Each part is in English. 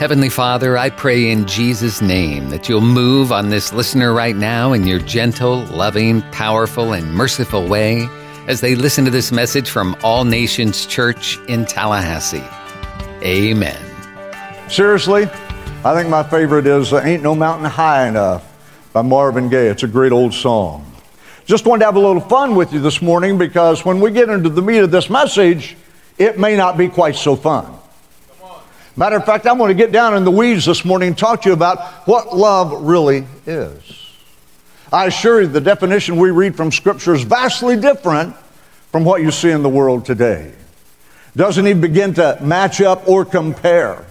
Heavenly Father, I pray in Jesus' name that you'll move on this listener right now in your gentle, loving, powerful, and merciful way as they listen to this message from All Nations Church in Tallahassee. Amen. Seriously, I think my favorite is uh, Ain't No Mountain High Enough by Marvin Gaye. It's a great old song. Just wanted to have a little fun with you this morning because when we get into the meat of this message, it may not be quite so fun. Matter of fact, I'm going to get down in the weeds this morning and talk to you about what love really is. I assure you, the definition we read from Scripture is vastly different from what you see in the world today. Doesn't even begin to match up or compare.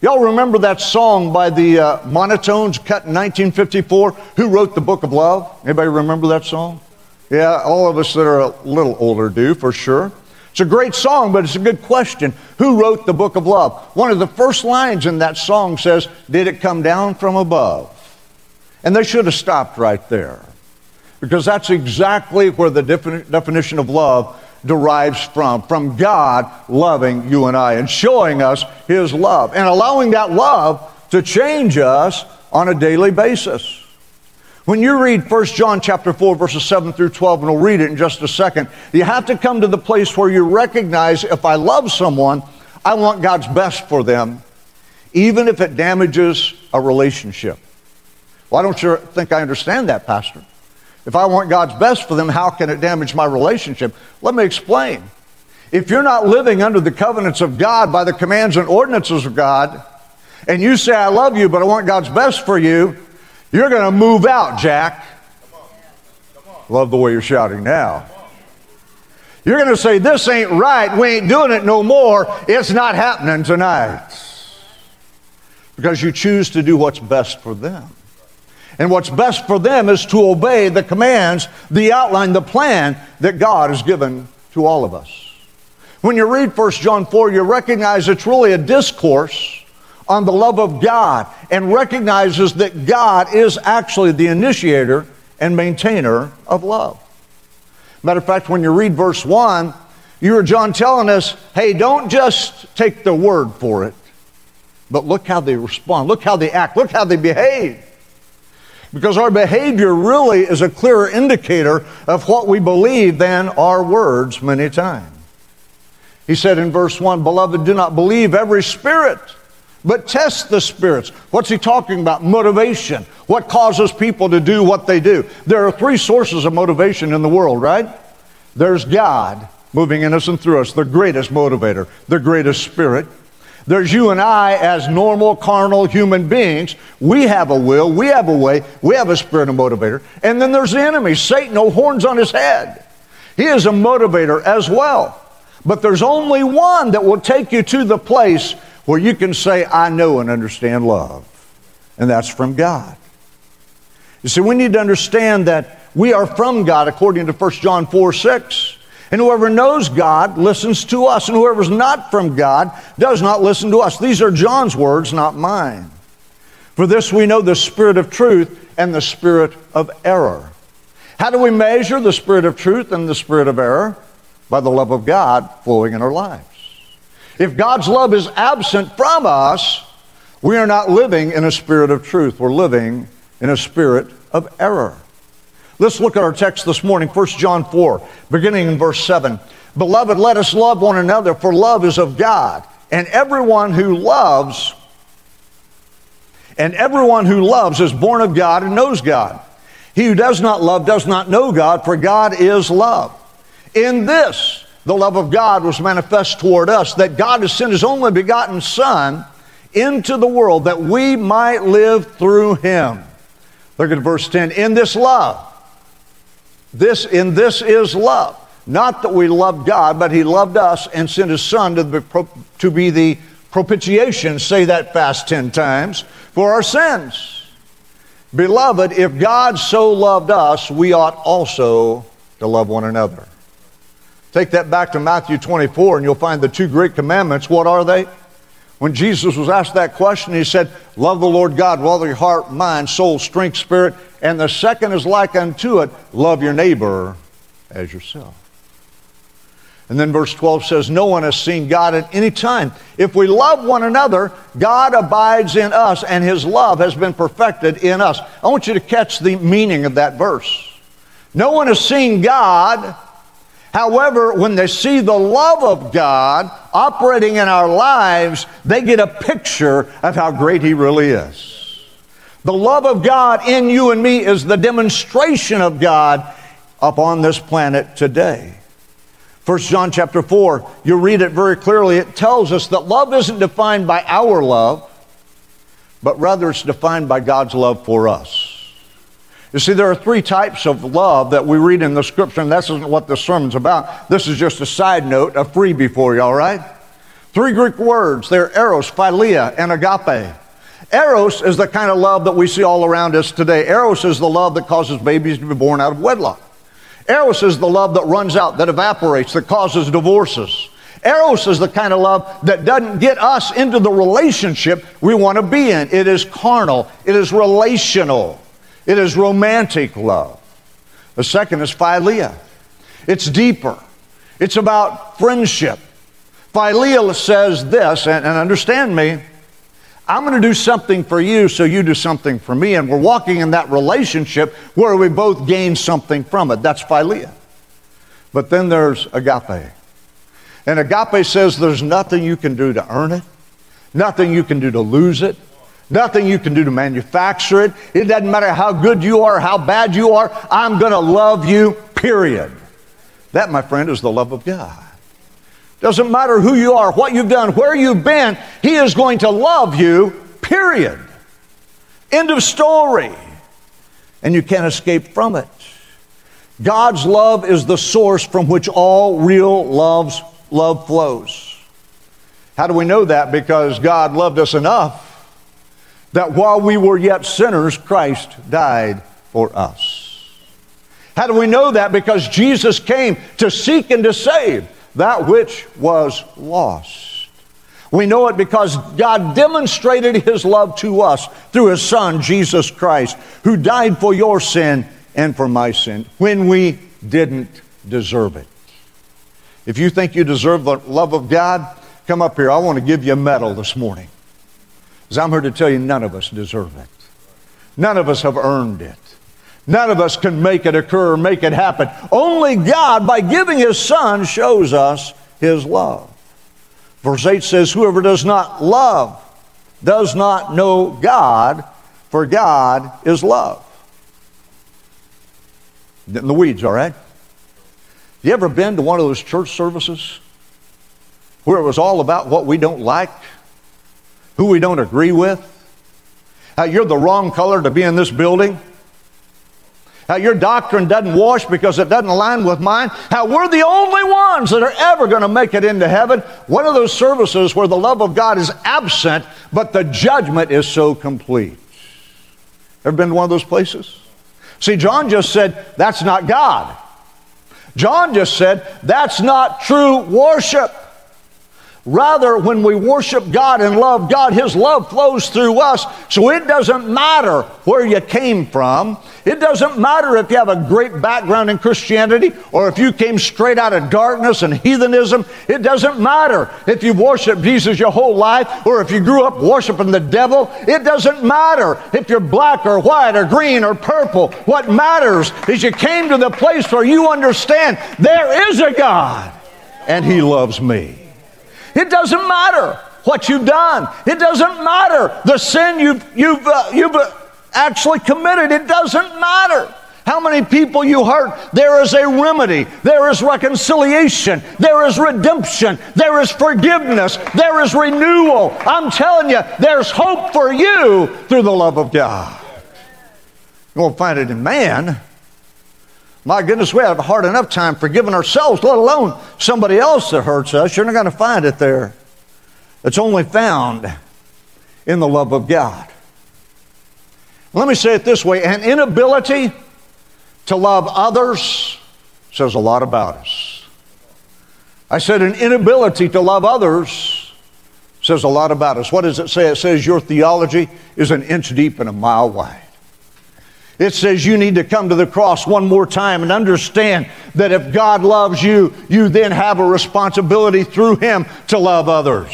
Y'all remember that song by the uh, Monotones cut in 1954? Who wrote the Book of Love? Anybody remember that song? Yeah, all of us that are a little older do for sure. It's a great song, but it's a good question. Who wrote the book of love? One of the first lines in that song says, Did it come down from above? And they should have stopped right there. Because that's exactly where the definition of love derives from from God loving you and I and showing us His love and allowing that love to change us on a daily basis. When you read 1 John chapter 4 verses 7 through 12 and we'll read it in just a second, you have to come to the place where you recognize if I love someone, I want God's best for them, even if it damages a relationship. I don't sure think I understand that, Pastor. If I want God's best for them, how can it damage my relationship? Let me explain. If you're not living under the covenants of God by the commands and ordinances of God, and you say, I love you, but I want God's best for you, you're going to move out, Jack. Love the way you're shouting now. You're going to say, This ain't right. We ain't doing it no more. It's not happening tonight. Because you choose to do what's best for them. And what's best for them is to obey the commands, the outline, the plan that God has given to all of us. When you read 1 John 4, you recognize it's really a discourse on the love of God and recognizes that God is actually the initiator and maintainer of love. Matter of fact, when you read verse 1, you hear John telling us, hey, don't just take the word for it, but look how they respond, look how they act, look how they behave. Because our behavior really is a clearer indicator of what we believe than our words many times. He said in verse 1, Beloved, do not believe every spirit but test the spirits. What's he talking about? Motivation. What causes people to do what they do? There are three sources of motivation in the world, right? There's God moving in us and through us, the greatest motivator, the greatest spirit. There's you and I as normal, carnal human beings. We have a will, we have a way, we have a spirit of motivator. And then there's the enemy, Satan, no horns on his head. He is a motivator as well. But there's only one that will take you to the place where you can say, I know and understand love. And that's from God. You see, we need to understand that we are from God according to 1 John 4 6. And whoever knows God listens to us, and whoever's not from God does not listen to us. These are John's words, not mine. For this we know the spirit of truth and the spirit of error. How do we measure the spirit of truth and the spirit of error? By the love of God flowing in our lives. If God's love is absent from us, we are not living in a spirit of truth. We're living in a spirit of error. Let's look at our text this morning, 1 John 4, beginning in verse 7. Beloved, let us love one another, for love is of God. And everyone who loves, and everyone who loves is born of God and knows God. He who does not love does not know God, for God is love. In this, the love of God was manifest toward us, that God has sent his only begotten Son into the world that we might live through him. Look at verse 10. In this love, this in this is love. Not that we loved God, but he loved us and sent his son to be, to be the propitiation, say that fast 10 times, for our sins. Beloved, if God so loved us, we ought also to love one another. Take that back to Matthew 24, and you'll find the two great commandments. What are they? When Jesus was asked that question, he said, Love the Lord God with all your heart, mind, soul, strength, spirit. And the second is like unto it, love your neighbor as yourself. And then verse 12 says, No one has seen God at any time. If we love one another, God abides in us, and his love has been perfected in us. I want you to catch the meaning of that verse. No one has seen God. However, when they see the love of God operating in our lives, they get a picture of how great he really is. The love of God in you and me is the demonstration of God upon this planet today. 1 John chapter 4, you read it very clearly. It tells us that love isn't defined by our love, but rather it's defined by God's love for us. You see, there are three types of love that we read in the scripture, and this isn't what the sermon's about. This is just a side note, a freebie for you, all right? Three Greek words. They're eros, philia, and agape. Eros is the kind of love that we see all around us today. Eros is the love that causes babies to be born out of wedlock. Eros is the love that runs out, that evaporates, that causes divorces. Eros is the kind of love that doesn't get us into the relationship we want to be in. It is carnal, it is relational, it is romantic love. The second is philia, it's deeper, it's about friendship. Philia says this, and, and understand me, I'm going to do something for you so you do something for me. And we're walking in that relationship where we both gain something from it. That's philia. But then there's agape. And agape says there's nothing you can do to earn it, nothing you can do to lose it, nothing you can do to manufacture it. It doesn't matter how good you are, how bad you are, I'm going to love you, period. That, my friend, is the love of God. Doesn't matter who you are, what you've done, where you've been, He is going to love you, period. End of story. And you can't escape from it. God's love is the source from which all real love's love flows. How do we know that? Because God loved us enough that while we were yet sinners, Christ died for us. How do we know that? Because Jesus came to seek and to save that which was lost. We know it because God demonstrated His love to us through His Son, Jesus Christ, who died for your sin and for my sin when we didn't deserve it. If you think you deserve the love of God, come up here. I want to give you a medal this morning. Because I'm here to tell you none of us deserve it. None of us have earned it. None of us can make it occur make it happen. Only God, by giving His Son, shows us His love. Verse 8 says, Whoever does not love does not know God, for God is love. In the weeds, all right? You ever been to one of those church services where it was all about what we don't like, who we don't agree with, how you're the wrong color to be in this building? how your doctrine doesn't wash because it doesn't align with mine, how we're the only ones that are ever going to make it into heaven. One of those services where the love of God is absent, but the judgment is so complete. Ever been to one of those places? See, John just said, that's not God. John just said, that's not true worship. Rather, when we worship God and love God, His love flows through us. So it doesn't matter where you came from. It doesn't matter if you have a great background in Christianity or if you came straight out of darkness and heathenism. It doesn't matter if you've worshiped Jesus your whole life or if you grew up worshiping the devil. It doesn't matter if you're black or white or green or purple. What matters is you came to the place where you understand there is a God and He loves me. It doesn't matter what you've done. It doesn't matter the sin you've, you've, uh, you've uh, actually committed. It doesn't matter how many people you hurt. There is a remedy. There is reconciliation. There is redemption. There is forgiveness. There is renewal. I'm telling you, there's hope for you through the love of God. You won't find it in man. My goodness, we have a hard enough time forgiving ourselves, let alone somebody else that hurts us. You're not going to find it there. It's only found in the love of God. Let me say it this way an inability to love others says a lot about us. I said an inability to love others says a lot about us. What does it say? It says your theology is an inch deep and a mile wide. It says you need to come to the cross one more time and understand that if God loves you, you then have a responsibility through Him to love others.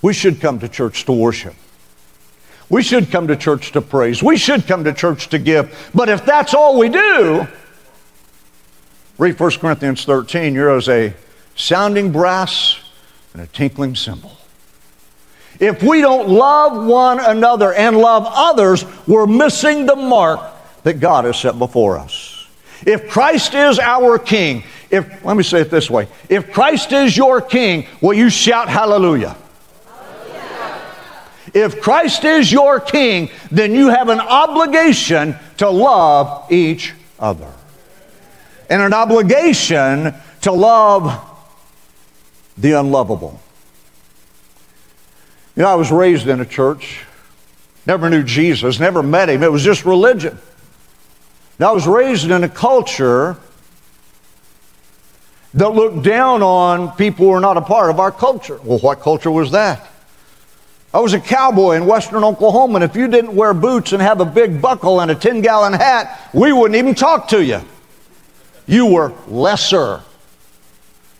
We should come to church to worship. We should come to church to praise. We should come to church to give. But if that's all we do, read 1 Corinthians 13, you're as a sounding brass and a tinkling cymbal. If we don't love one another and love others, we're missing the mark that God has set before us. If Christ is our King, if, let me say it this way if Christ is your King, will you shout hallelujah? If Christ is your king, then you have an obligation to love each other. And an obligation to love the unlovable. You know, I was raised in a church, never knew Jesus, never met him. It was just religion. Now, I was raised in a culture that looked down on people who were not a part of our culture. Well, what culture was that? I was a cowboy in western Oklahoma, and if you didn't wear boots and have a big buckle and a 10 gallon hat, we wouldn't even talk to you. You were lesser.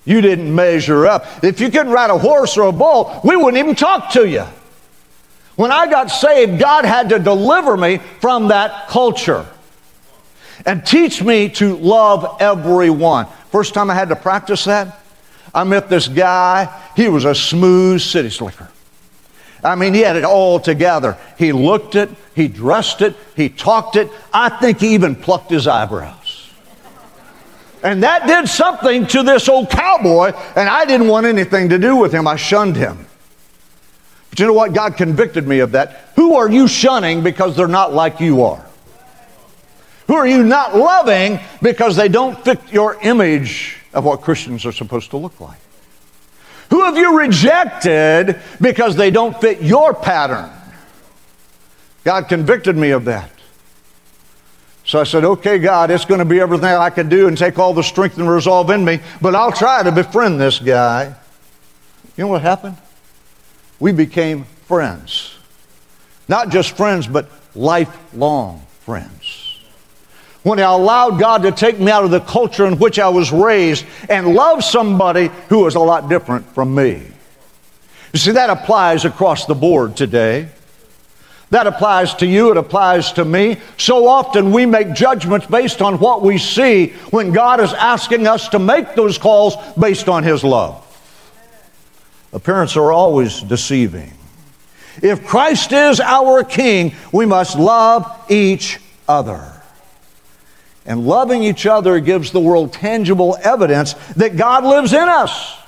You didn't measure up. If you couldn't ride a horse or a bull, we wouldn't even talk to you. When I got saved, God had to deliver me from that culture and teach me to love everyone. First time I had to practice that, I met this guy. He was a smooth city slicker. I mean, he had it all together. He looked it, he dressed it, he talked it. I think he even plucked his eyebrows. And that did something to this old cowboy, and I didn't want anything to do with him. I shunned him. But you know what? God convicted me of that. Who are you shunning because they're not like you are? Who are you not loving because they don't fit your image of what Christians are supposed to look like? Who have you rejected because they don't fit your pattern? God convicted me of that. So I said, okay, God, it's going to be everything I can do and take all the strength and resolve in me, but I'll try to befriend this guy. You know what happened? We became friends. Not just friends, but lifelong friends when I allowed God to take me out of the culture in which I was raised and love somebody who was a lot different from me. You see, that applies across the board today. That applies to you, it applies to me. So often we make judgments based on what we see when God is asking us to make those calls based on His love. Appearances are always deceiving. If Christ is our King, we must love each other. And loving each other gives the world tangible evidence that God lives in us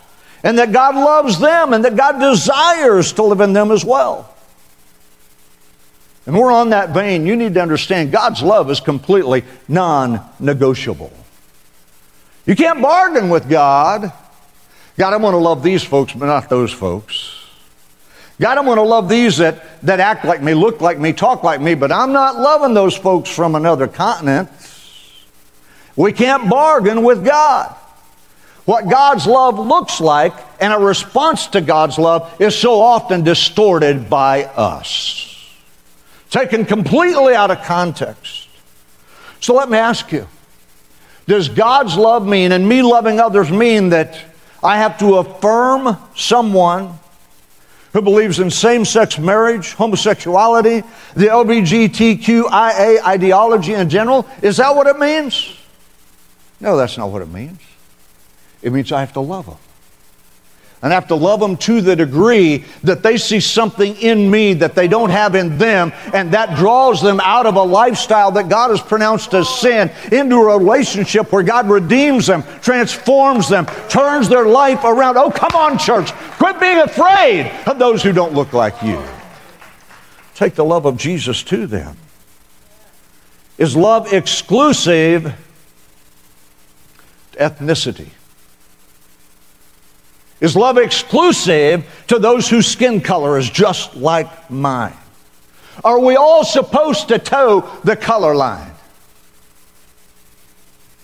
and that God loves them and that God desires to live in them as well. And we're on that vein. You need to understand God's love is completely non negotiable. You can't bargain with God. God, I'm going to love these folks, but not those folks. God, I'm going to love these that, that act like me, look like me, talk like me, but I'm not loving those folks from another continent. We can't bargain with God. What God's love looks like and a response to God's love is so often distorted by us, taken completely out of context. So let me ask you Does God's love mean, and me loving others mean, that I have to affirm someone who believes in same sex marriage, homosexuality, the LGBTQIA ideology in general? Is that what it means? No, that's not what it means. It means I have to love them. And I have to love them to the degree that they see something in me that they don't have in them, and that draws them out of a lifestyle that God has pronounced as sin into a relationship where God redeems them, transforms them, turns their life around. Oh, come on, church. Quit being afraid of those who don't look like you. Take the love of Jesus to them. Is love exclusive? To ethnicity? Is love exclusive to those whose skin color is just like mine? Are we all supposed to toe the color line?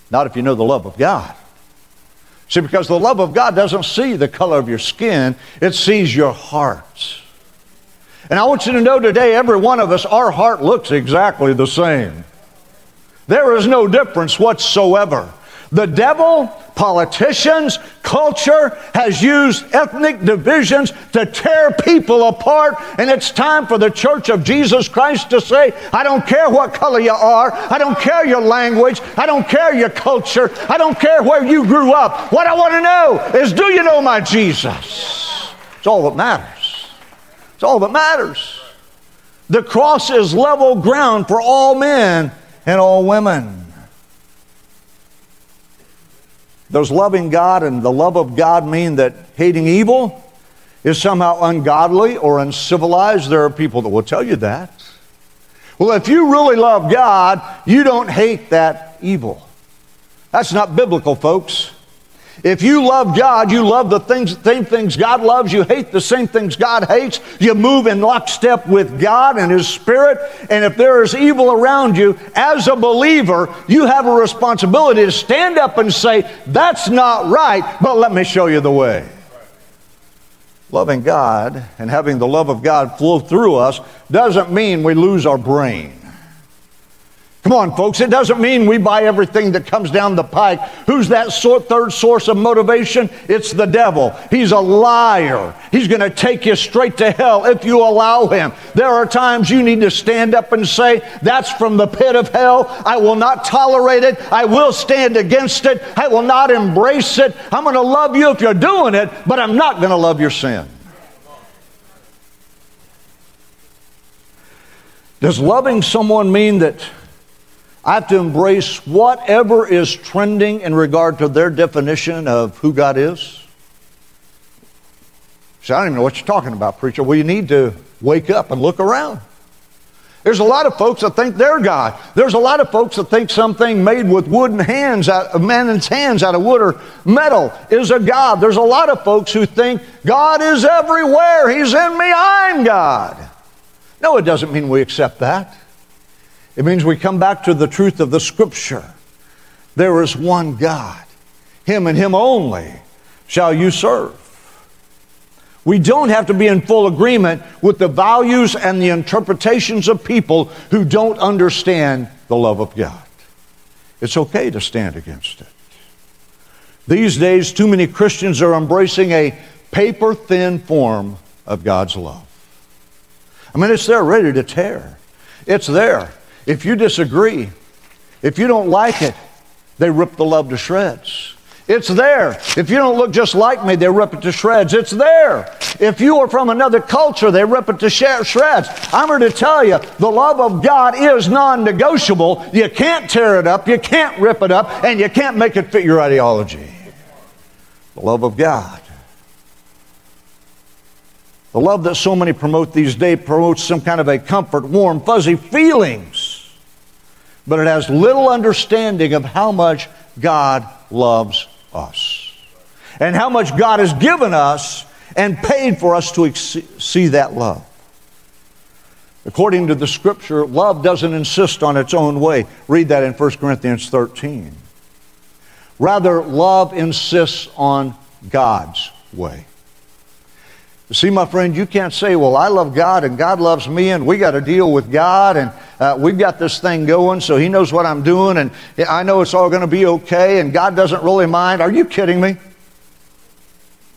Not if you know the love of God. See, because the love of God doesn't see the color of your skin, it sees your heart. And I want you to know today, every one of us, our heart looks exactly the same. There is no difference whatsoever. The devil, politicians, culture has used ethnic divisions to tear people apart, and it's time for the church of Jesus Christ to say, I don't care what color you are, I don't care your language, I don't care your culture, I don't care where you grew up. What I want to know is, do you know my Jesus? It's all that matters. It's all that matters. The cross is level ground for all men and all women. Does loving God and the love of God mean that hating evil is somehow ungodly or uncivilized? There are people that will tell you that. Well, if you really love God, you don't hate that evil. That's not biblical, folks. If you love God, you love the things, same things God loves, you hate the same things God hates, you move in lockstep with God and His Spirit, and if there is evil around you, as a believer, you have a responsibility to stand up and say, That's not right, but let me show you the way. Loving God and having the love of God flow through us doesn't mean we lose our brain. Come on, folks. It doesn't mean we buy everything that comes down the pike. Who's that third source of motivation? It's the devil. He's a liar. He's going to take you straight to hell if you allow him. There are times you need to stand up and say, That's from the pit of hell. I will not tolerate it. I will stand against it. I will not embrace it. I'm going to love you if you're doing it, but I'm not going to love your sin. Does loving someone mean that I have to embrace whatever is trending in regard to their definition of who God is. See, I don't even know what you're talking about, preacher. Well, you need to wake up and look around. There's a lot of folks that think they're God. There's a lot of folks that think something made with wooden hands, out man's hands out of wood or metal is a God. There's a lot of folks who think God is everywhere. He's in me, I'm God. No, it doesn't mean we accept that. It means we come back to the truth of the Scripture. There is one God. Him and Him only shall you serve. We don't have to be in full agreement with the values and the interpretations of people who don't understand the love of God. It's okay to stand against it. These days, too many Christians are embracing a paper thin form of God's love. I mean, it's there ready to tear. It's there. If you disagree, if you don't like it, they rip the love to shreds. It's there. If you don't look just like me, they rip it to shreds. It's there. If you are from another culture, they rip it to shreds. I'm here to tell you the love of God is non negotiable. You can't tear it up, you can't rip it up, and you can't make it fit your ideology. The love of God. The love that so many promote these days promotes some kind of a comfort, warm, fuzzy feelings but it has little understanding of how much God loves us and how much God has given us and paid for us to see that love. According to the scripture, love doesn't insist on its own way. Read that in 1 Corinthians 13. Rather, love insists on God's way. See, my friend, you can't say, well, I love God and God loves me and we got to deal with God and uh, we've got this thing going so He knows what I'm doing and I know it's all going to be okay and God doesn't really mind. Are you kidding me?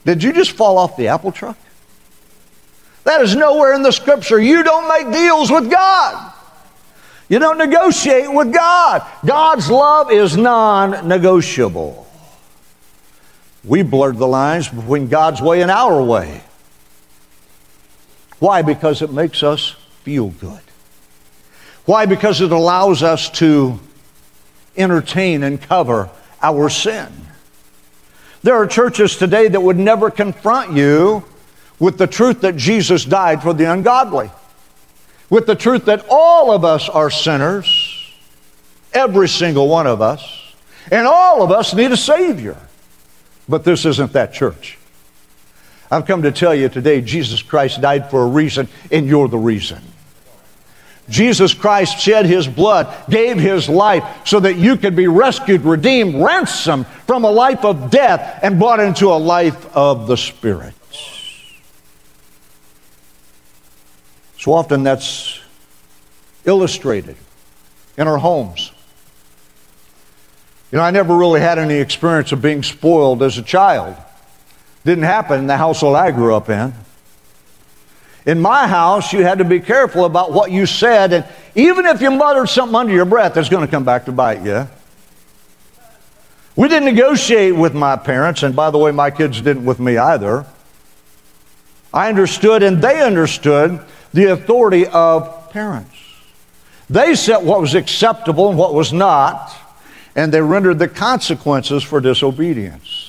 Did you just fall off the apple truck? That is nowhere in the scripture. You don't make deals with God. You don't negotiate with God. God's love is non negotiable. We blurred the lines between God's way and our way. Why? Because it makes us feel good. Why? Because it allows us to entertain and cover our sin. There are churches today that would never confront you with the truth that Jesus died for the ungodly, with the truth that all of us are sinners, every single one of us, and all of us need a Savior. But this isn't that church. I've come to tell you today Jesus Christ died for a reason, and you're the reason. Jesus Christ shed his blood, gave his life so that you could be rescued, redeemed, ransomed from a life of death and brought into a life of the Spirit. So often that's illustrated in our homes. You know, I never really had any experience of being spoiled as a child. Didn't happen in the household I grew up in. In my house, you had to be careful about what you said, and even if you muttered something under your breath, it's going to come back to bite you. We didn't negotiate with my parents, and by the way, my kids didn't with me either. I understood, and they understood the authority of parents. They set what was acceptable and what was not, and they rendered the consequences for disobedience.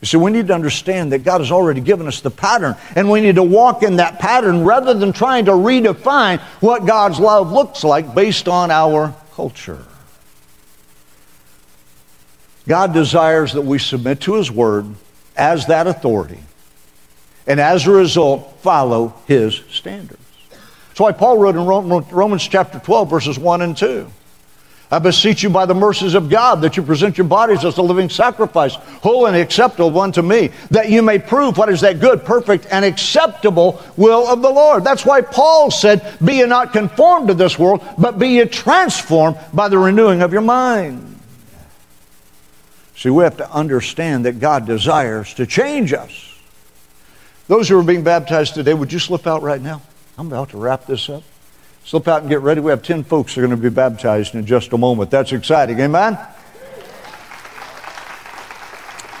You see, we need to understand that God has already given us the pattern, and we need to walk in that pattern rather than trying to redefine what God's love looks like based on our culture. God desires that we submit to His Word as that authority, and as a result, follow His standards. That's why Paul wrote in Romans chapter 12, verses 1 and 2. I beseech you by the mercies of God that you present your bodies as a living sacrifice, holy and acceptable unto me, that you may prove what is that good, perfect, and acceptable will of the Lord. That's why Paul said, Be ye not conformed to this world, but be ye transformed by the renewing of your mind. See, we have to understand that God desires to change us. Those who are being baptized today, would you slip out right now? I'm about to wrap this up. Slip out and get ready. We have 10 folks that are going to be baptized in just a moment. That's exciting. Amen?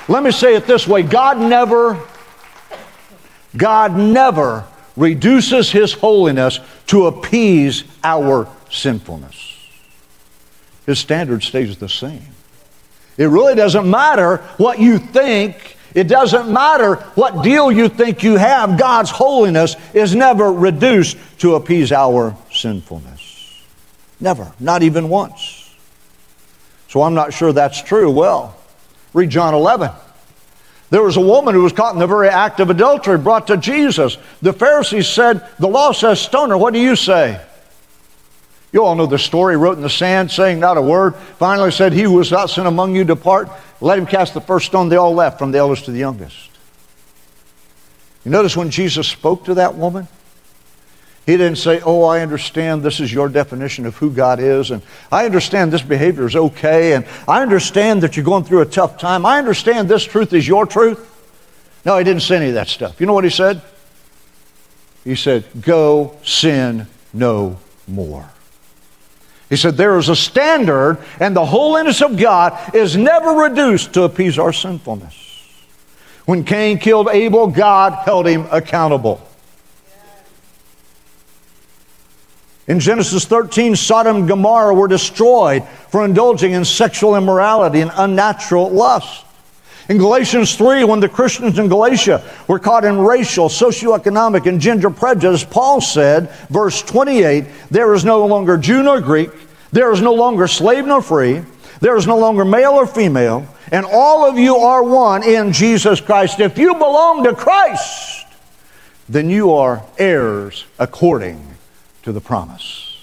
Let me say it this way God never, God never reduces His holiness to appease our sinfulness. His standard stays the same. It really doesn't matter what you think it doesn't matter what deal you think you have, God's holiness is never reduced to appease our sinfulness. Never, not even once. So I'm not sure that's true. Well, read John 11. There was a woman who was caught in the very act of adultery, brought to Jesus. The Pharisees said, The law says stone her. What do you say? You all know the story. Wrote in the sand, saying not a word. Finally said, He who was not sin among you depart. Let him cast the first stone. They all left, from the eldest to the youngest. You notice when Jesus spoke to that woman, he didn't say, Oh, I understand this is your definition of who God is, and I understand this behavior is okay, and I understand that you're going through a tough time. I understand this truth is your truth. No, he didn't say any of that stuff. You know what he said? He said, Go sin no more. He said, There is a standard, and the holiness of God is never reduced to appease our sinfulness. When Cain killed Abel, God held him accountable. In Genesis 13, Sodom and Gomorrah were destroyed for indulging in sexual immorality and unnatural lust. In Galatians 3, when the Christians in Galatia were caught in racial, socioeconomic, and gender prejudice, Paul said, verse 28, there is no longer Jew nor Greek, there is no longer slave nor free, there is no longer male or female, and all of you are one in Jesus Christ. If you belong to Christ, then you are heirs according to the promise.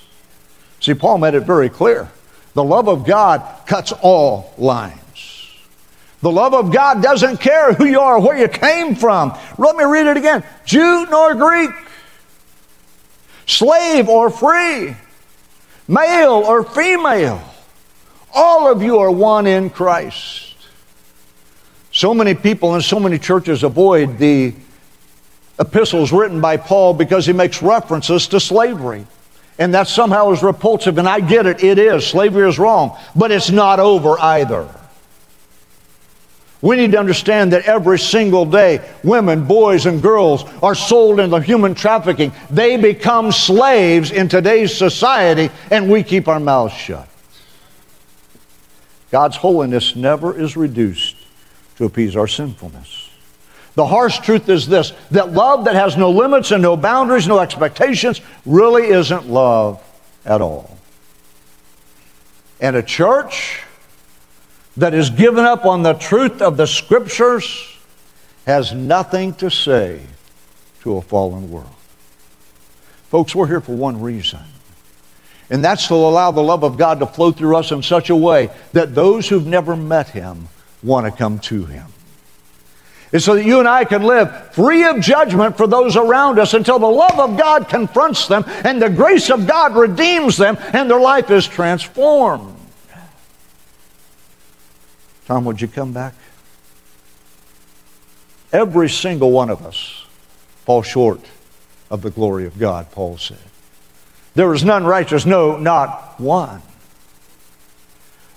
See, Paul made it very clear. The love of God cuts all lines. The love of God doesn't care who you are, where you came from. Let me read it again Jew nor Greek, slave or free, male or female. All of you are one in Christ. So many people in so many churches avoid the epistles written by Paul because he makes references to slavery. And that somehow is repulsive, and I get it, it is. Slavery is wrong, but it's not over either. We need to understand that every single day, women, boys, and girls are sold into human trafficking. They become slaves in today's society, and we keep our mouths shut. God's holiness never is reduced to appease our sinfulness. The harsh truth is this that love that has no limits and no boundaries, no expectations, really isn't love at all. And a church that is given up on the truth of the scriptures has nothing to say to a fallen world. Folks, we're here for one reason. And that's to allow the love of God to flow through us in such a way that those who've never met Him want to come to Him. Is so that you and I can live free of judgment for those around us until the love of God confronts them and the grace of God redeems them and their life is transformed. Tom, would you come back? Every single one of us fall short of the glory of God, Paul said. There is none righteous, no, not one.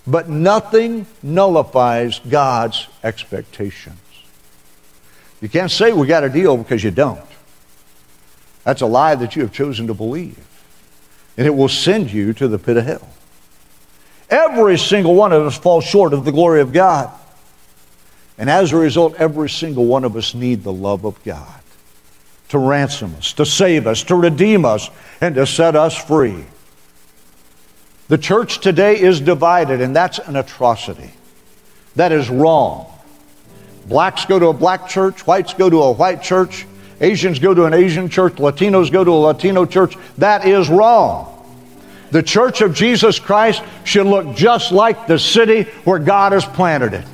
But nothing nullifies God's expectations. You can't say we got a deal because you don't. That's a lie that you have chosen to believe. And it will send you to the pit of hell. Every single one of us falls short of the glory of God. And as a result, every single one of us need the love of God to ransom us, to save us, to redeem us, and to set us free. The church today is divided, and that's an atrocity. That is wrong. Blacks go to a black church, whites go to a white church, Asians go to an Asian church, Latinos go to a Latino church. That is wrong. The church of Jesus Christ should look just like the city where God has planted it.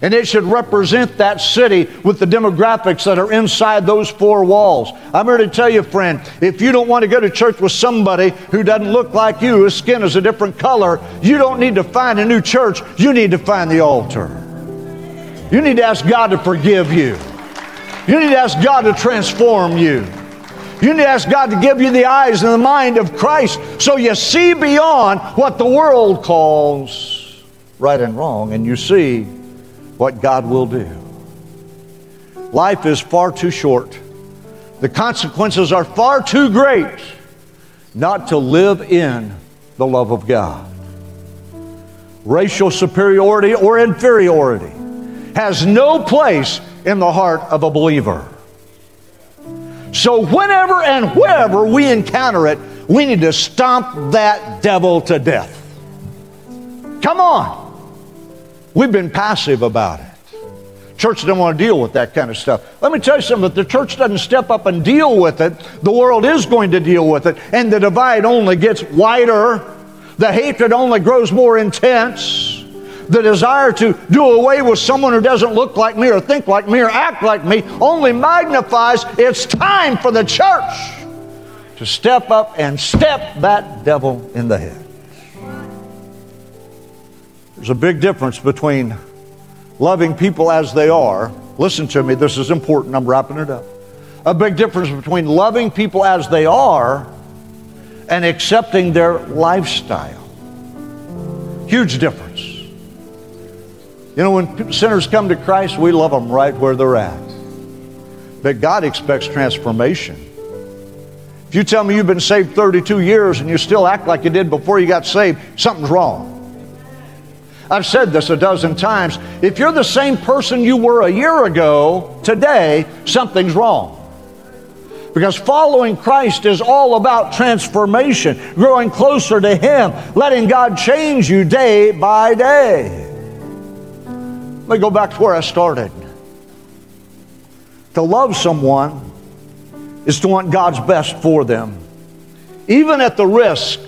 And it should represent that city with the demographics that are inside those four walls. I'm here to tell you, friend, if you don't want to go to church with somebody who doesn't look like you, whose skin is a different color, you don't need to find a new church. You need to find the altar. You need to ask God to forgive you. You need to ask God to transform you. You need to ask God to give you the eyes and the mind of Christ so you see beyond what the world calls right and wrong and you see what God will do. Life is far too short. The consequences are far too great not to live in the love of God. Racial superiority or inferiority has no place in the heart of a believer. So, whenever and wherever we encounter it, we need to stomp that devil to death. Come on. We've been passive about it. Church doesn't want to deal with that kind of stuff. Let me tell you something if the church doesn't step up and deal with it, the world is going to deal with it, and the divide only gets wider, the hatred only grows more intense the desire to do away with someone who doesn't look like me or think like me or act like me only magnifies it's time for the church to step up and step that devil in the head. There's a big difference between loving people as they are. Listen to me, this is important. I'm wrapping it up. A big difference between loving people as they are and accepting their lifestyle. Huge difference. You know, when sinners come to Christ, we love them right where they're at. But God expects transformation. If you tell me you've been saved 32 years and you still act like you did before you got saved, something's wrong. I've said this a dozen times. If you're the same person you were a year ago, today, something's wrong. Because following Christ is all about transformation, growing closer to Him, letting God change you day by day. Let me go back to where I started. To love someone is to want God's best for them, even at the risk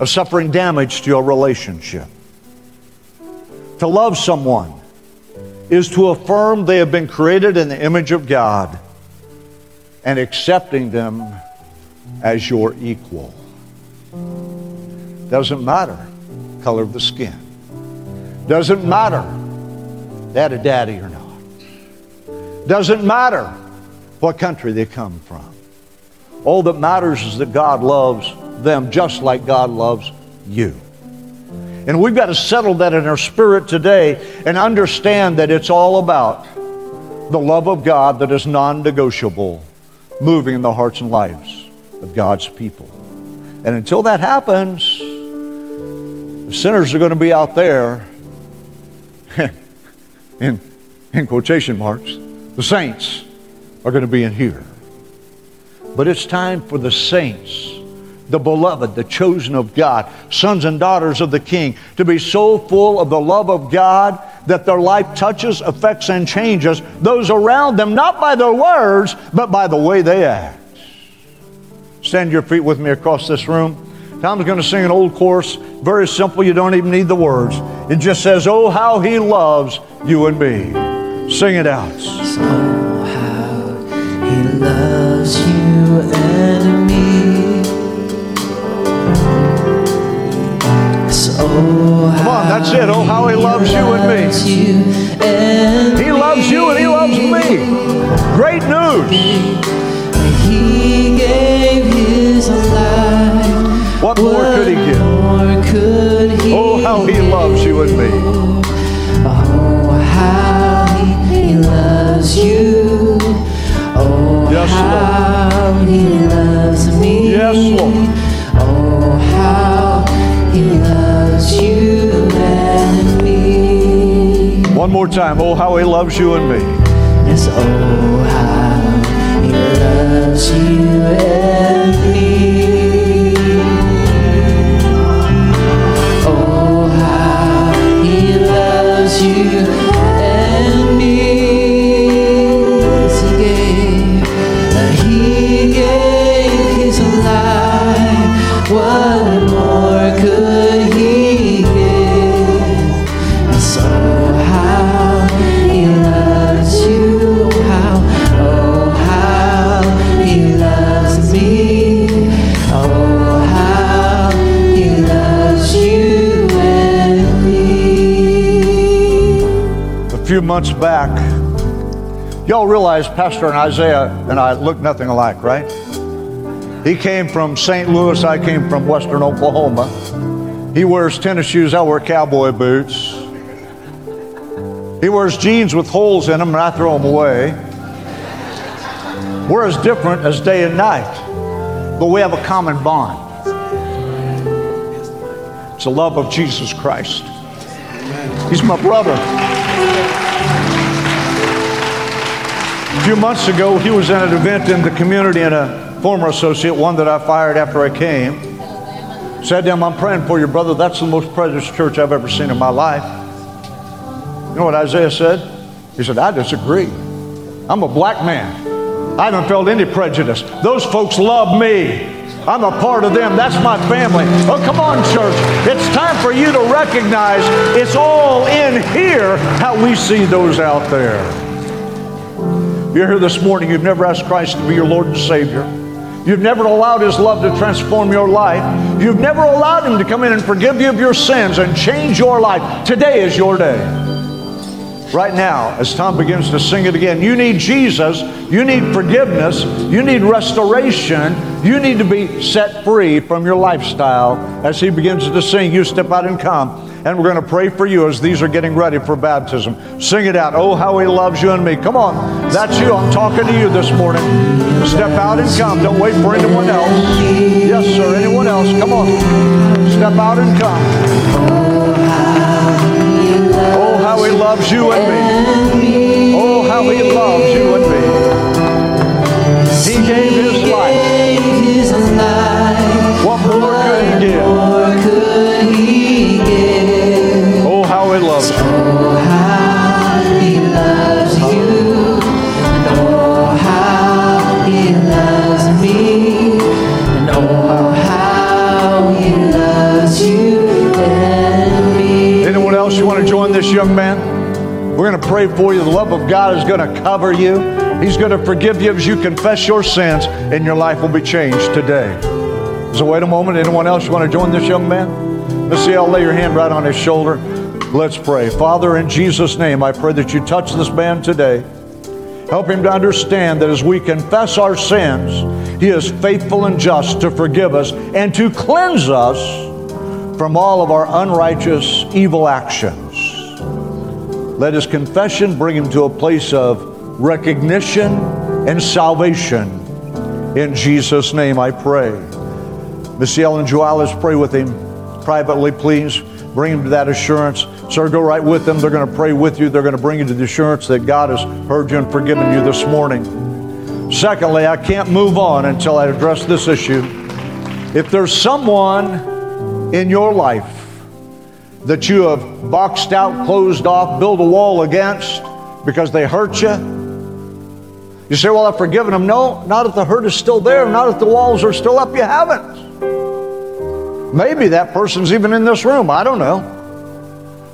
of suffering damage to your relationship. To love someone is to affirm they have been created in the image of God and accepting them as your equal. Doesn't matter color of the skin. Doesn't matter they had a daddy or not. Doesn't matter what country they come from. All that matters is that God loves them just like God loves you. And we've got to settle that in our spirit today and understand that it's all about the love of God that is non negotiable, moving in the hearts and lives of God's people. And until that happens, sinners are going to be out there in, in quotation marks, the saints are going to be in here. But it's time for the saints, the beloved, the chosen of God, sons and daughters of the King, to be so full of the love of God that their life touches, affects, and changes those around them, not by their words, but by the way they act. Stand your feet with me across this room. Tom's going to sing an old chorus, very simple. You don't even need the words. It just says, Oh, how he loves you and me. Sing it out. So how he loves you and me. So Come on, that's it. Oh, how he loves you and me. you and He loves you and he loves me. Great news. He gave his life. What more could he give? Could he Oh, how he loves you and me. Oh, how he, loves you. Oh, Yes, Lord. how he loves me. Yes, Lord. Oh, how he loves you and me. One more time. Oh, how he loves you and me. Yes, oh, how he loves you and me. Months back, y'all realize Pastor and Isaiah and I look nothing alike, right? He came from St. Louis, I came from Western Oklahoma. He wears tennis shoes, I wear cowboy boots. He wears jeans with holes in them, and I throw them away. We're as different as day and night, but we have a common bond. It's the love of Jesus Christ. He's my brother. Few months ago, he was at an event in the community, and a former associate, one that I fired after I came, said to him, I'm praying for your brother. That's the most prejudiced church I've ever seen in my life. You know what Isaiah said? He said, I disagree. I'm a black man. I haven't felt any prejudice. Those folks love me. I'm a part of them. That's my family. Oh, come on, church. It's time for you to recognize it's all in here how we see those out there. You're here this morning, you've never asked Christ to be your Lord and Savior. You've never allowed His love to transform your life. You've never allowed Him to come in and forgive you of your sins and change your life. Today is your day. Right now, as Tom begins to sing it again, you need Jesus, you need forgiveness, you need restoration, you need to be set free from your lifestyle. As he begins to sing, you step out and come. And we're going to pray for you as these are getting ready for baptism. Sing it out. Oh, how he loves you and me. Come on. That's you. I'm talking to you this morning. Step out and come. Don't wait for anyone else. Yes, sir. Anyone else? Come on. Step out and come. Oh, how he loves you and me. Oh, how he loves you and me. He gave his life. Gave his life. What more could he give? Young man? We're going to pray for you. The love of God is going to cover you. He's going to forgive you as you confess your sins, and your life will be changed today. So wait a moment. Anyone else want to join this young man? Let's see. I'll lay your hand right on his shoulder. Let's pray. Father, in Jesus' name, I pray that you touch this man today. Help him to understand that as we confess our sins, he is faithful and just to forgive us and to cleanse us from all of our unrighteous, evil actions. Let his confession bring him to a place of recognition and salvation. In Jesus' name I pray. Miss Ellen Joel, let's pray with him privately, please. Bring him to that assurance. Sir, go right with them. They're going to pray with you. They're going to bring you to the assurance that God has heard you and forgiven you this morning. Secondly, I can't move on until I address this issue. If there's someone in your life that you have boxed out, closed off, built a wall against because they hurt you, you say, Well, I've forgiven them. No, not if the hurt is still there, not if the walls are still up. You haven't. Maybe that person's even in this room. I don't know.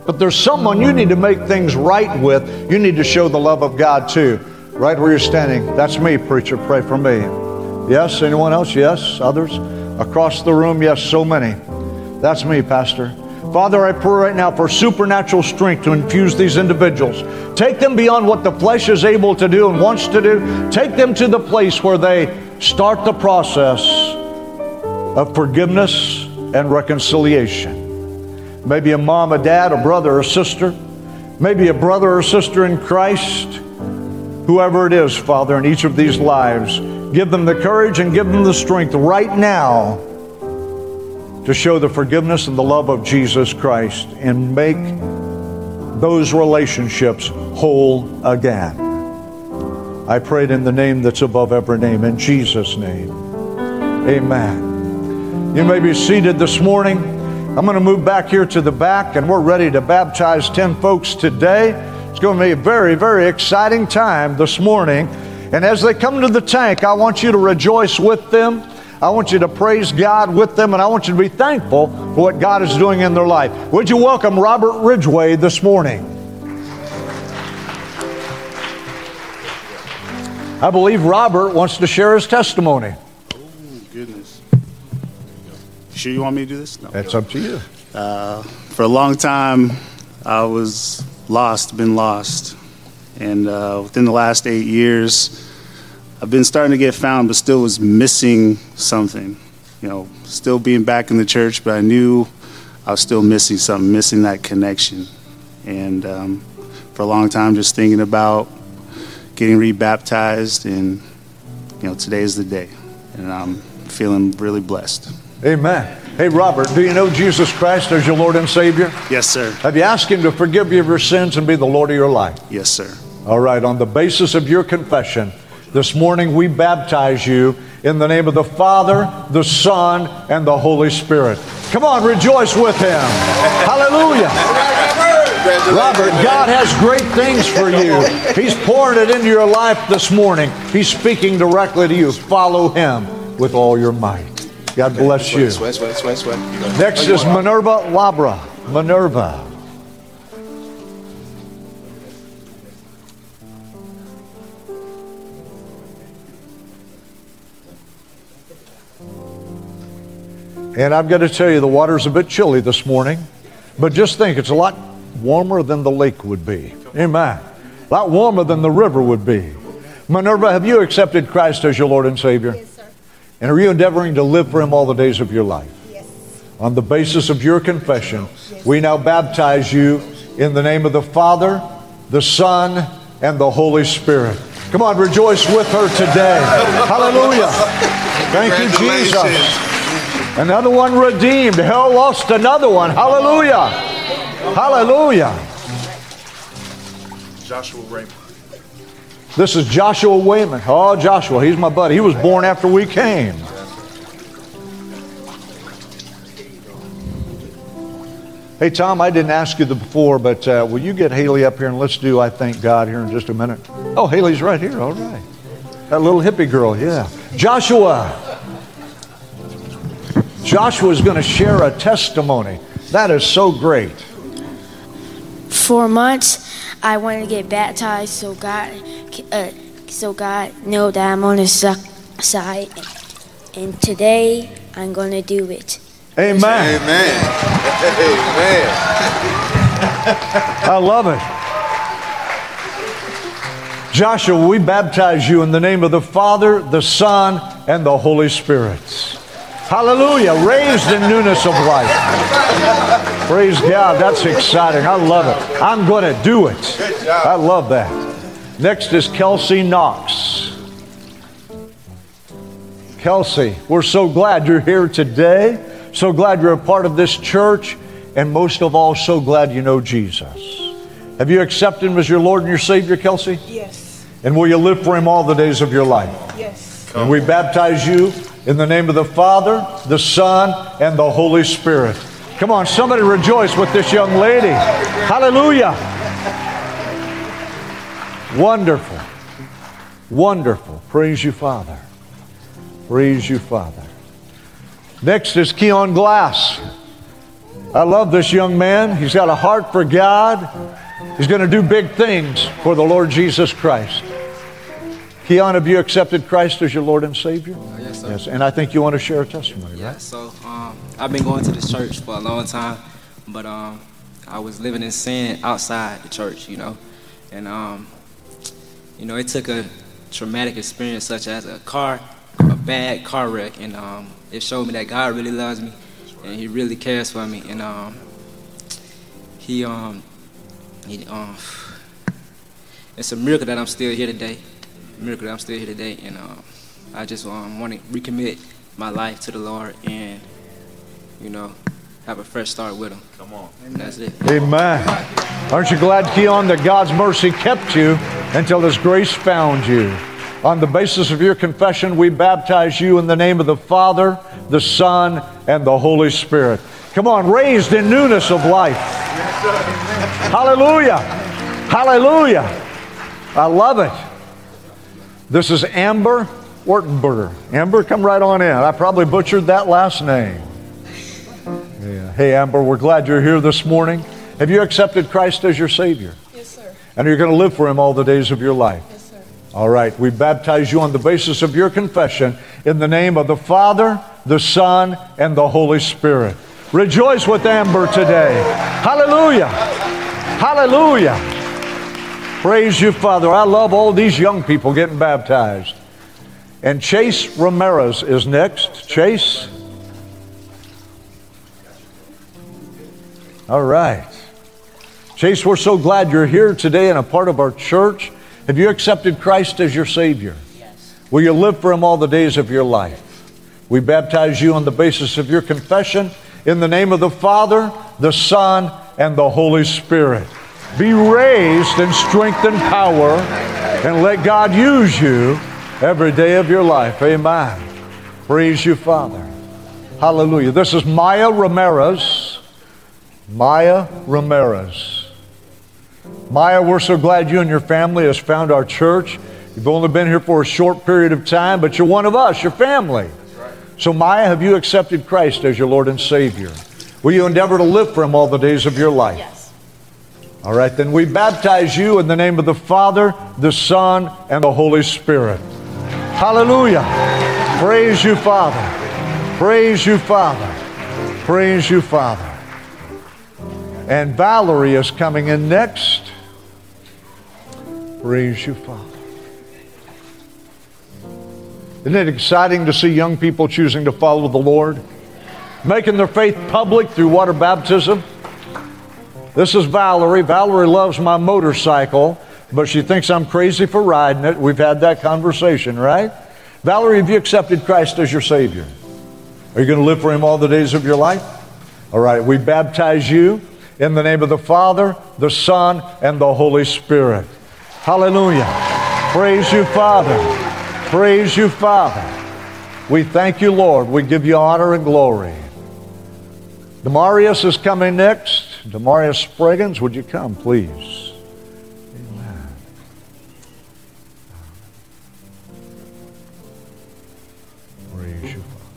but there's someone you need to make things right with. You need to show the love of God too. Right where you're standing. That's me, preacher. Pray for me. Yes? Anyone else? Yes? Others? Across the room? Yes, so many. That's me, Pastor. Father, I pray right now for supernatural strength to infuse these individuals. Take them beyond what the flesh is able to do and wants to do. Take them to the place where they start the process of forgiveness and reconciliation. Maybe a mom, a dad, a brother, a sister, maybe a brother or sister in Christ, whoever it is, Father, in each of these lives. Give them the courage and give them the strength right now to show the forgiveness and the love of Jesus Christ and make those relationships whole again. I prayed in the name that's above every name, in Jesus' name. Amen. You may be seated this morning. I'm going to move back here to the back, and we're ready to baptize 10 folks today. It's going to be a very, very exciting time this morning. And as they come to the tank, I want you to rejoice with them. I want you to praise God with them, and I want you to be thankful for what God is doing in their life. Would you welcome Robert Ridgway this morning? I believe Robert wants to share his testimony. Oh, goodness. You sure you want me to do this? No. That's up to you. Uh, for a long time, I was lost, been lost. And uh, within the last eight years, I've been starting to get found, but still was missing something. You know, still being back in the church, but I knew I was still missing something, missing that connection. And um, for a long time, just thinking about getting rebaptized, and you know, today is the day, and I'm feeling really blessed. Amen. Hey, Robert, do you know Jesus Christ as your Lord and Savior? Yes, sir. Have you asked Him to forgive you of your sins and be the Lord of your life? Yes, sir. All right, on the basis of your confession, this morning we baptize you in the name of the Father, the Son, and the Holy Spirit. Come on, rejoice with Him. Hallelujah. Robert, God has great things for you. He's pouring it into your life this morning. He's speaking directly to you. Follow Him with all your might. God bless you. Next is Minerva Labra. Minerva. And I've got to tell you, the water's a bit chilly this morning, but just think it's a lot warmer than the lake would be. Amen. A lot warmer than the river would be. Minerva, have you accepted Christ as your Lord and Savior? Yes, sir. And are you endeavoring to live for Him all the days of your life? Yes. On the basis of your confession, we now baptize you in the name of the Father, the Son, and the Holy Spirit. Come on, rejoice with her today. Hallelujah. Thank you, Jesus. Another one redeemed. Hell lost another one. Hallelujah. Hallelujah. Joshua Raymond. This is Joshua Wayman. Oh, Joshua, he's my buddy. He was born after we came. Hey, Tom, I didn't ask you the before, but uh, will you get Haley up here and let's do I Thank God here in just a minute? Oh, Haley's right here. All right. That little hippie girl, yeah. Joshua. Joshua's going to share a testimony. That is so great. For months, I wanted to get baptized, so God, uh, so God know that I'm on His side, and today I'm going to do it. Amen. Amen. Amen. I love it. Joshua, we baptize you in the name of the Father, the Son, and the Holy Spirit. Hallelujah. Raised in newness of life. Praise God. That's exciting. I love it. I'm going to do it. I love that. Next is Kelsey Knox. Kelsey, we're so glad you're here today. So glad you're a part of this church. And most of all, so glad you know Jesus. Have you accepted him as your Lord and your Savior, Kelsey? Yes. And will you live for him all the days of your life? Yes. And we baptize you in the name of the Father, the Son, and the Holy Spirit. Come on, somebody rejoice with this young lady. Hallelujah. Wonderful. Wonderful. Praise you, Father. Praise you, Father. Next is Keon Glass. I love this young man. He's got a heart for God. He's going to do big things for the Lord Jesus Christ. Keon, have you accepted Christ as your Lord and Savior? Yes, sir. Yes, and I think you want to share a testimony, Yeah, right? so um, I've been going to this church for a long time, but um, I was living in sin outside the church, you know, and um, you know it took a traumatic experience such as a car, a bad car wreck, and um, it showed me that God really loves me, and He really cares for me, and um, He um, he um, it's a miracle that I'm still here today, miracle that I'm still here today, and um, I just um, want to recommit my life to the Lord and, you know, have a fresh start with Him. Come on. And that's it. Amen. Aren't you glad, Keon, that God's mercy kept you until His grace found you? On the basis of your confession, we baptize you in the name of the Father, the Son, and the Holy Spirit. Come on, raised in newness of life. Hallelujah. Hallelujah. I love it. This is Amber Ortenberger. Amber, come right on in. I probably butchered that last name. Yeah. Hey, Amber, we're glad you're here this morning. Have you accepted Christ as your Savior? Yes, sir. And you're going to live for Him all the days of your life? Yes, sir. All right. We baptize you on the basis of your confession in the name of the Father, the Son, and the Holy Spirit. Rejoice with Amber today. Hallelujah. Hallelujah. Praise you, Father. I love all these young people getting baptized. And Chase Ramirez is next. Chase. All right. Chase, we're so glad you're here today and a part of our church. Have you accepted Christ as your Savior? Yes. Will you live for Him all the days of your life? We baptize you on the basis of your confession in the name of the Father, the Son, and the Holy Spirit. Be raised in strength and power and let God use you every day of your life. Amen. Praise you, Father. Hallelujah. This is Maya Ramirez. Maya Ramirez. Maya, we're so glad you and your family has found our church. You've only been here for a short period of time, but you're one of us, your family. So, Maya, have you accepted Christ as your Lord and Savior? Will you endeavor to live for Him all the days of your life? Yes. All right, then we baptize you in the name of the Father, the Son, and the Holy Spirit. Hallelujah. Praise you, Father. Praise you, Father. Praise you, Father. And Valerie is coming in next. Praise you, Father. Isn't it exciting to see young people choosing to follow the Lord? Making their faith public through water baptism. This is Valerie. Valerie loves my motorcycle, but she thinks I'm crazy for riding it. We've had that conversation, right? Valerie, have you accepted Christ as your Savior? Are you going to live for Him all the days of your life? All right, we baptize you in the name of the Father, the Son, and the Holy Spirit. Hallelujah. Praise you, Father. Praise you, Father. We thank you, Lord. We give you honor and glory. Demarius is coming next. Demarius Spriggins, would you come, please? Amen. Praise you, Father.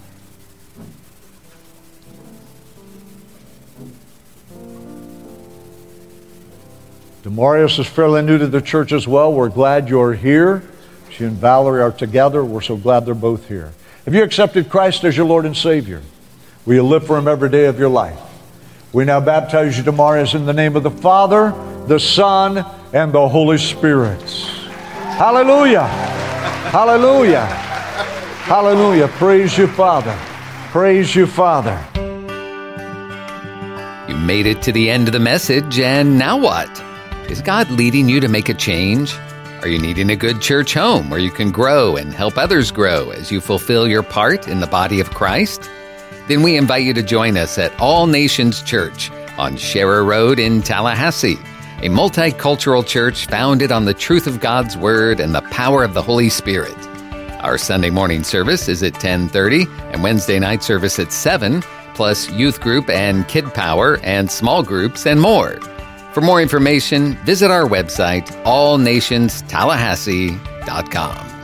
Demarius is fairly new to the church as well. We're glad you're here. She and Valerie are together. We're so glad they're both here. Have you accepted Christ as your Lord and Savior? Will you live for Him every day of your life? We now baptize you, Demarius, in the name of the Father, the Son, and the Holy Spirit. Hallelujah! Hallelujah! Hallelujah! Praise you, Father. Praise you, Father. You made it to the end of the message, and now what? Is God leading you to make a change? Are you needing a good church home where you can grow and help others grow as you fulfill your part in the body of Christ? Then we invite you to join us at All Nations Church on Sharer Road in Tallahassee, a multicultural church founded on the truth of God's Word and the power of the Holy Spirit. Our Sunday morning service is at 10:30 and Wednesday night service at 7, plus youth group and kid power and small groups and more. For more information, visit our website allnationstallahassee.com.